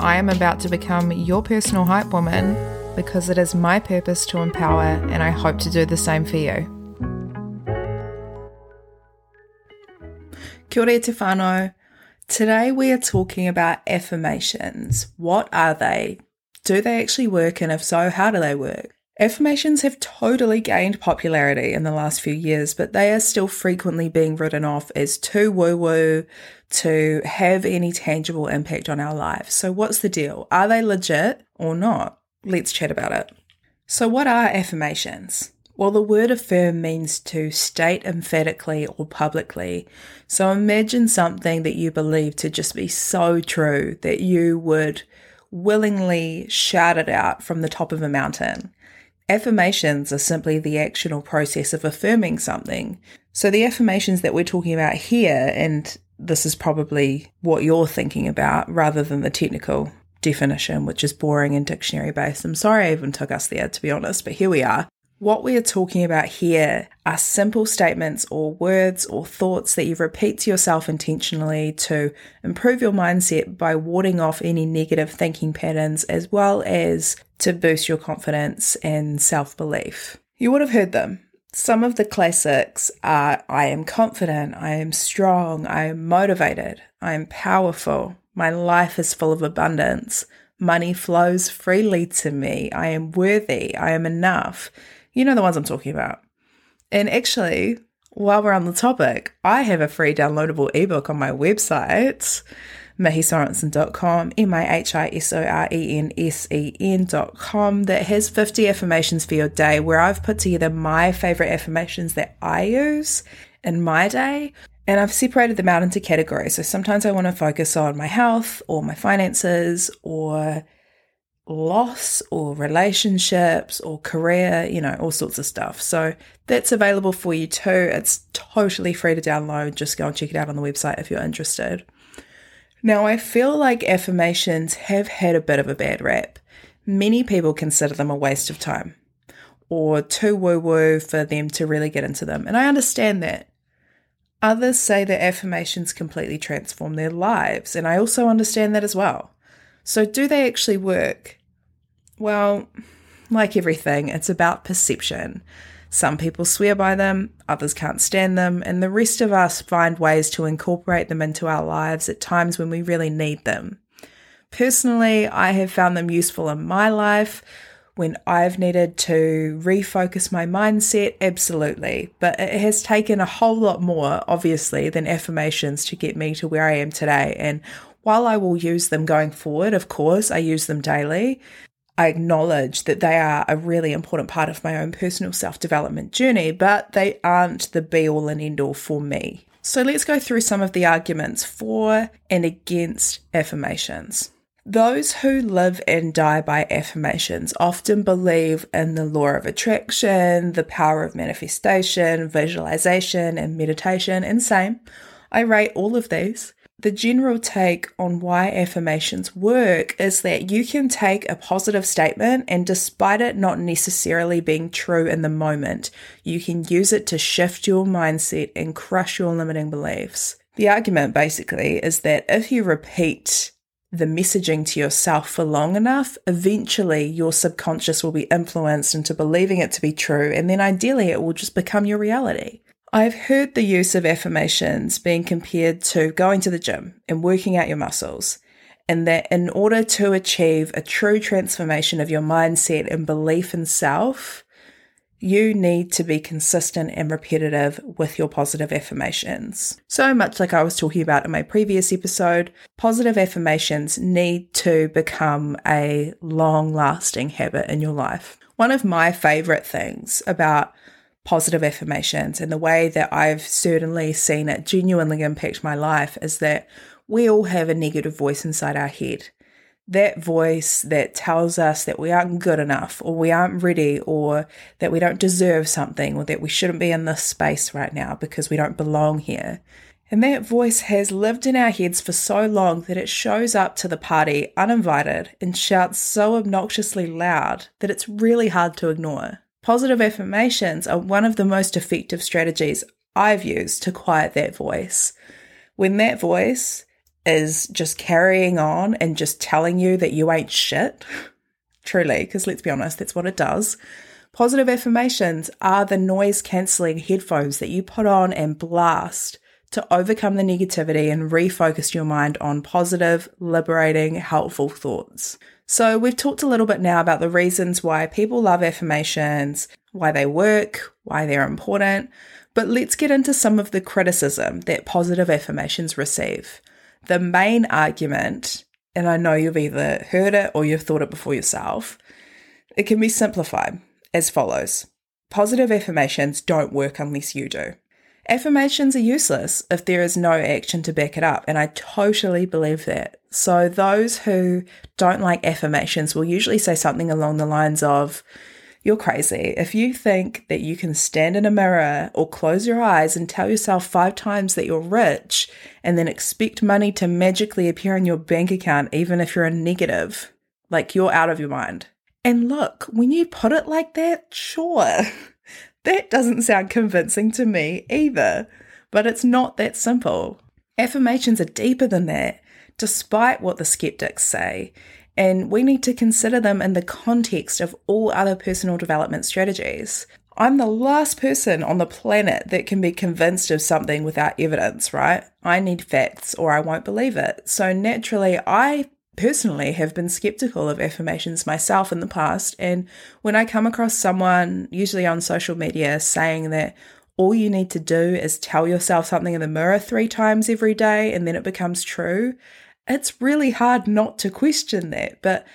I am about to become your personal hype woman because it is my purpose to empower, and I hope to do the same for you. Kia ora. Today we are talking about affirmations. What are they? Do they actually work? And if so, how do they work? Affirmations have totally gained popularity in the last few years, but they are still frequently being written off as too woo woo to have any tangible impact on our lives. So, what's the deal? Are they legit or not? Let's chat about it. So, what are affirmations? Well, the word affirm means to state emphatically or publicly. So, imagine something that you believe to just be so true that you would willingly shout it out from the top of a mountain. Affirmations are simply the action or process of affirming something. So, the affirmations that we're talking about here, and this is probably what you're thinking about rather than the technical definition, which is boring and dictionary based. I'm sorry I even took us there, to be honest, but here we are. What we are talking about here are simple statements or words or thoughts that you repeat to yourself intentionally to improve your mindset by warding off any negative thinking patterns as well as to boost your confidence and self belief. You would have heard them. Some of the classics are I am confident, I am strong, I am motivated, I am powerful, my life is full of abundance, money flows freely to me, I am worthy, I am enough. You know the ones I'm talking about. And actually, while we're on the topic, I have a free downloadable ebook on my website, mihisorensen.com, M-I-H-I-S-O-R-E-N-S-E-N.com, that has 50 affirmations for your day, where I've put together my favorite affirmations that I use in my day. And I've separated them out into categories. So sometimes I want to focus on my health or my finances or loss or relationships or career, you know, all sorts of stuff. So that's available for you too. It's totally free to download. Just go and check it out on the website if you're interested. Now, I feel like affirmations have had a bit of a bad rap. Many people consider them a waste of time or too woo woo for them to really get into them. And I understand that. Others say that affirmations completely transform their lives. And I also understand that as well. So, do they actually work? Well, like everything, it's about perception. Some people swear by them, others can't stand them, and the rest of us find ways to incorporate them into our lives at times when we really need them. Personally, I have found them useful in my life when I've needed to refocus my mindset, absolutely. But it has taken a whole lot more, obviously, than affirmations to get me to where I am today. And while I will use them going forward, of course, I use them daily. I acknowledge that they are a really important part of my own personal self development journey, but they aren't the be all and end all for me. So let's go through some of the arguments for and against affirmations. Those who live and die by affirmations often believe in the law of attraction, the power of manifestation, visualization, and meditation, and same. I rate all of these. The general take on why affirmations work is that you can take a positive statement and, despite it not necessarily being true in the moment, you can use it to shift your mindset and crush your limiting beliefs. The argument basically is that if you repeat the messaging to yourself for long enough, eventually your subconscious will be influenced into believing it to be true, and then ideally it will just become your reality. I've heard the use of affirmations being compared to going to the gym and working out your muscles, and that in order to achieve a true transformation of your mindset and belief in self, you need to be consistent and repetitive with your positive affirmations. So much like I was talking about in my previous episode, positive affirmations need to become a long lasting habit in your life. One of my favorite things about positive affirmations and the way that I've certainly seen it genuinely impact my life is that we all have a negative voice inside our head. That voice that tells us that we aren't good enough or we aren't ready or that we don't deserve something or that we shouldn't be in this space right now because we don't belong here. And that voice has lived in our heads for so long that it shows up to the party uninvited and shouts so obnoxiously loud that it's really hard to ignore. Positive affirmations are one of the most effective strategies I've used to quiet that voice. When that voice is just carrying on and just telling you that you ain't shit, truly, because let's be honest, that's what it does. Positive affirmations are the noise cancelling headphones that you put on and blast to overcome the negativity and refocus your mind on positive, liberating, helpful thoughts. So, we've talked a little bit now about the reasons why people love affirmations, why they work, why they're important, but let's get into some of the criticism that positive affirmations receive. The main argument, and I know you've either heard it or you've thought it before yourself, it can be simplified as follows Positive affirmations don't work unless you do. Affirmations are useless if there is no action to back it up, and I totally believe that. So, those who don't like affirmations will usually say something along the lines of, You're crazy. If you think that you can stand in a mirror or close your eyes and tell yourself five times that you're rich and then expect money to magically appear in your bank account, even if you're a negative, like you're out of your mind. And look, when you put it like that, sure. That doesn't sound convincing to me either, but it's not that simple. Affirmations are deeper than that, despite what the skeptics say, and we need to consider them in the context of all other personal development strategies. I'm the last person on the planet that can be convinced of something without evidence, right? I need facts or I won't believe it. So naturally, I personally have been skeptical of affirmations myself in the past. And when I come across someone, usually on social media, saying that all you need to do is tell yourself something in the mirror three times every day and then it becomes true, it's really hard not to question that. But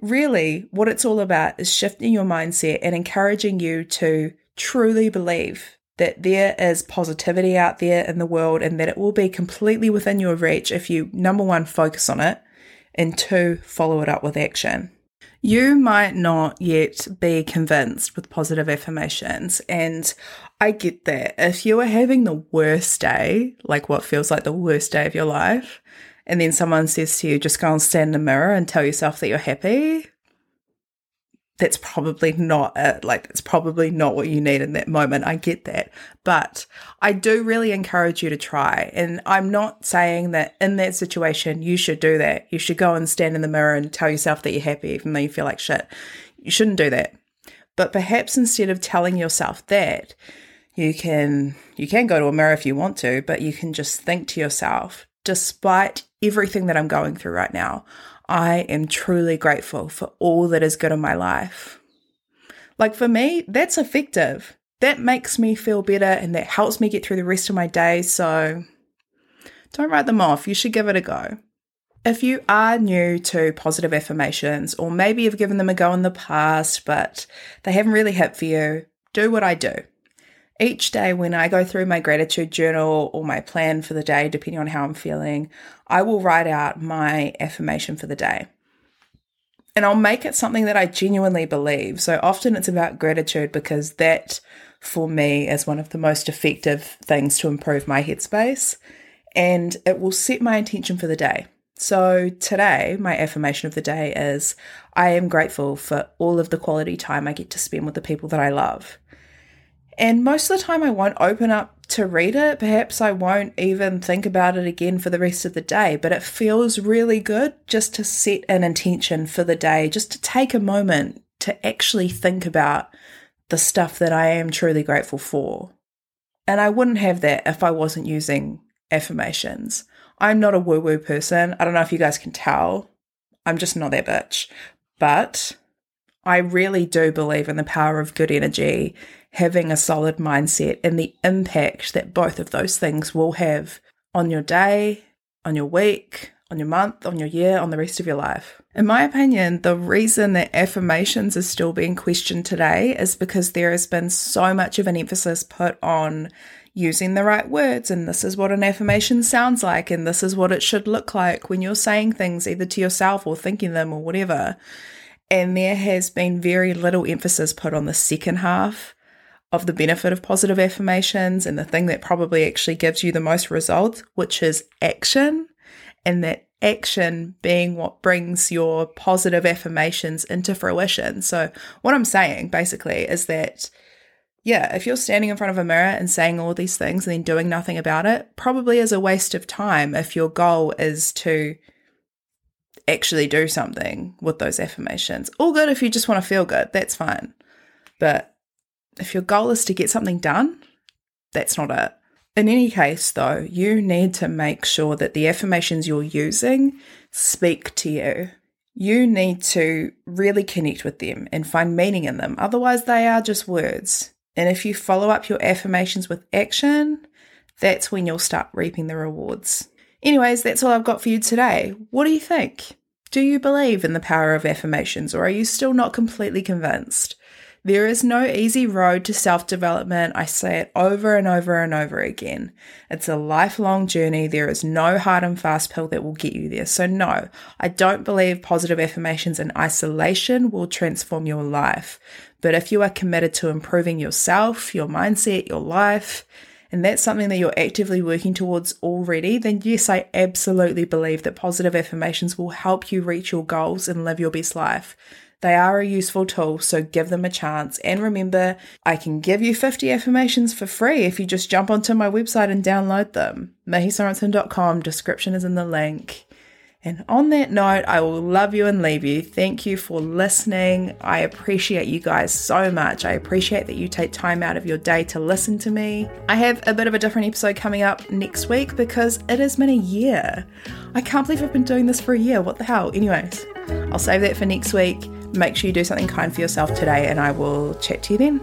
really, what it's all about is shifting your mindset and encouraging you to truly believe that there is positivity out there in the world and that it will be completely within your reach if you, number one, focus on it and two, follow it up with action. You might not yet be convinced with positive affirmations, and I get that. If you are having the worst day, like what feels like the worst day of your life, and then someone says to you, just go and stand in the mirror and tell yourself that you're happy, that's probably not. Like, it's probably not what you need in that moment. I get that. But I do really encourage you to try. And I'm not saying that in that situation, you should do that. You should go and stand in the mirror and tell yourself that you're happy, even though you feel like shit. You shouldn't do that. But perhaps instead of telling yourself that, you can you can go to a mirror if you want to, but you can just think to yourself, despite everything that I'm going through right now, I am truly grateful for all that is good in my life. Like for me, that's effective. That makes me feel better and that helps me get through the rest of my day. So don't write them off. You should give it a go. If you are new to positive affirmations, or maybe you've given them a go in the past, but they haven't really hit for you, do what I do Each day, when I go through my gratitude journal or my plan for the day, depending on how I'm feeling, I will write out my affirmation for the day. And I'll make it something that I genuinely believe. So often it's about gratitude because that, for me, is one of the most effective things to improve my headspace. And it will set my intention for the day. So today, my affirmation of the day is I am grateful for all of the quality time I get to spend with the people that I love. And most of the time, I won't open up to read it. Perhaps I won't even think about it again for the rest of the day, but it feels really good just to set an intention for the day, just to take a moment to actually think about the stuff that I am truly grateful for. And I wouldn't have that if I wasn't using affirmations. I'm not a woo woo person. I don't know if you guys can tell. I'm just not that bitch. But I really do believe in the power of good energy having a solid mindset and the impact that both of those things will have on your day, on your week, on your month, on your year, on the rest of your life. In my opinion, the reason that affirmations are still being questioned today is because there has been so much of an emphasis put on using the right words, and this is what an affirmation sounds like, and this is what it should look like when you're saying things either to yourself or thinking them or whatever. And there has been very little emphasis put on the second half of the benefit of positive affirmations and the thing that probably actually gives you the most results, which is action. And that action being what brings your positive affirmations into fruition. So, what I'm saying basically is that, yeah, if you're standing in front of a mirror and saying all these things and then doing nothing about it, probably is a waste of time if your goal is to actually do something with those affirmations. All good if you just want to feel good, that's fine. But if your goal is to get something done, that's not it. In any case, though, you need to make sure that the affirmations you're using speak to you. You need to really connect with them and find meaning in them. Otherwise, they are just words. And if you follow up your affirmations with action, that's when you'll start reaping the rewards. Anyways, that's all I've got for you today. What do you think? Do you believe in the power of affirmations or are you still not completely convinced? There is no easy road to self development. I say it over and over and over again. It's a lifelong journey. There is no hard and fast pill that will get you there. So, no, I don't believe positive affirmations in isolation will transform your life. But if you are committed to improving yourself, your mindset, your life, and that's something that you're actively working towards already, then yes, I absolutely believe that positive affirmations will help you reach your goals and live your best life. They are a useful tool, so give them a chance. And remember, I can give you 50 affirmations for free if you just jump onto my website and download them. mihisorensen.com, description is in the link. And on that note, I will love you and leave you. Thank you for listening. I appreciate you guys so much. I appreciate that you take time out of your day to listen to me. I have a bit of a different episode coming up next week because it has been a year. I can't believe I've been doing this for a year. What the hell? Anyways, I'll save that for next week. Make sure you do something kind for yourself today, and I will chat to you then.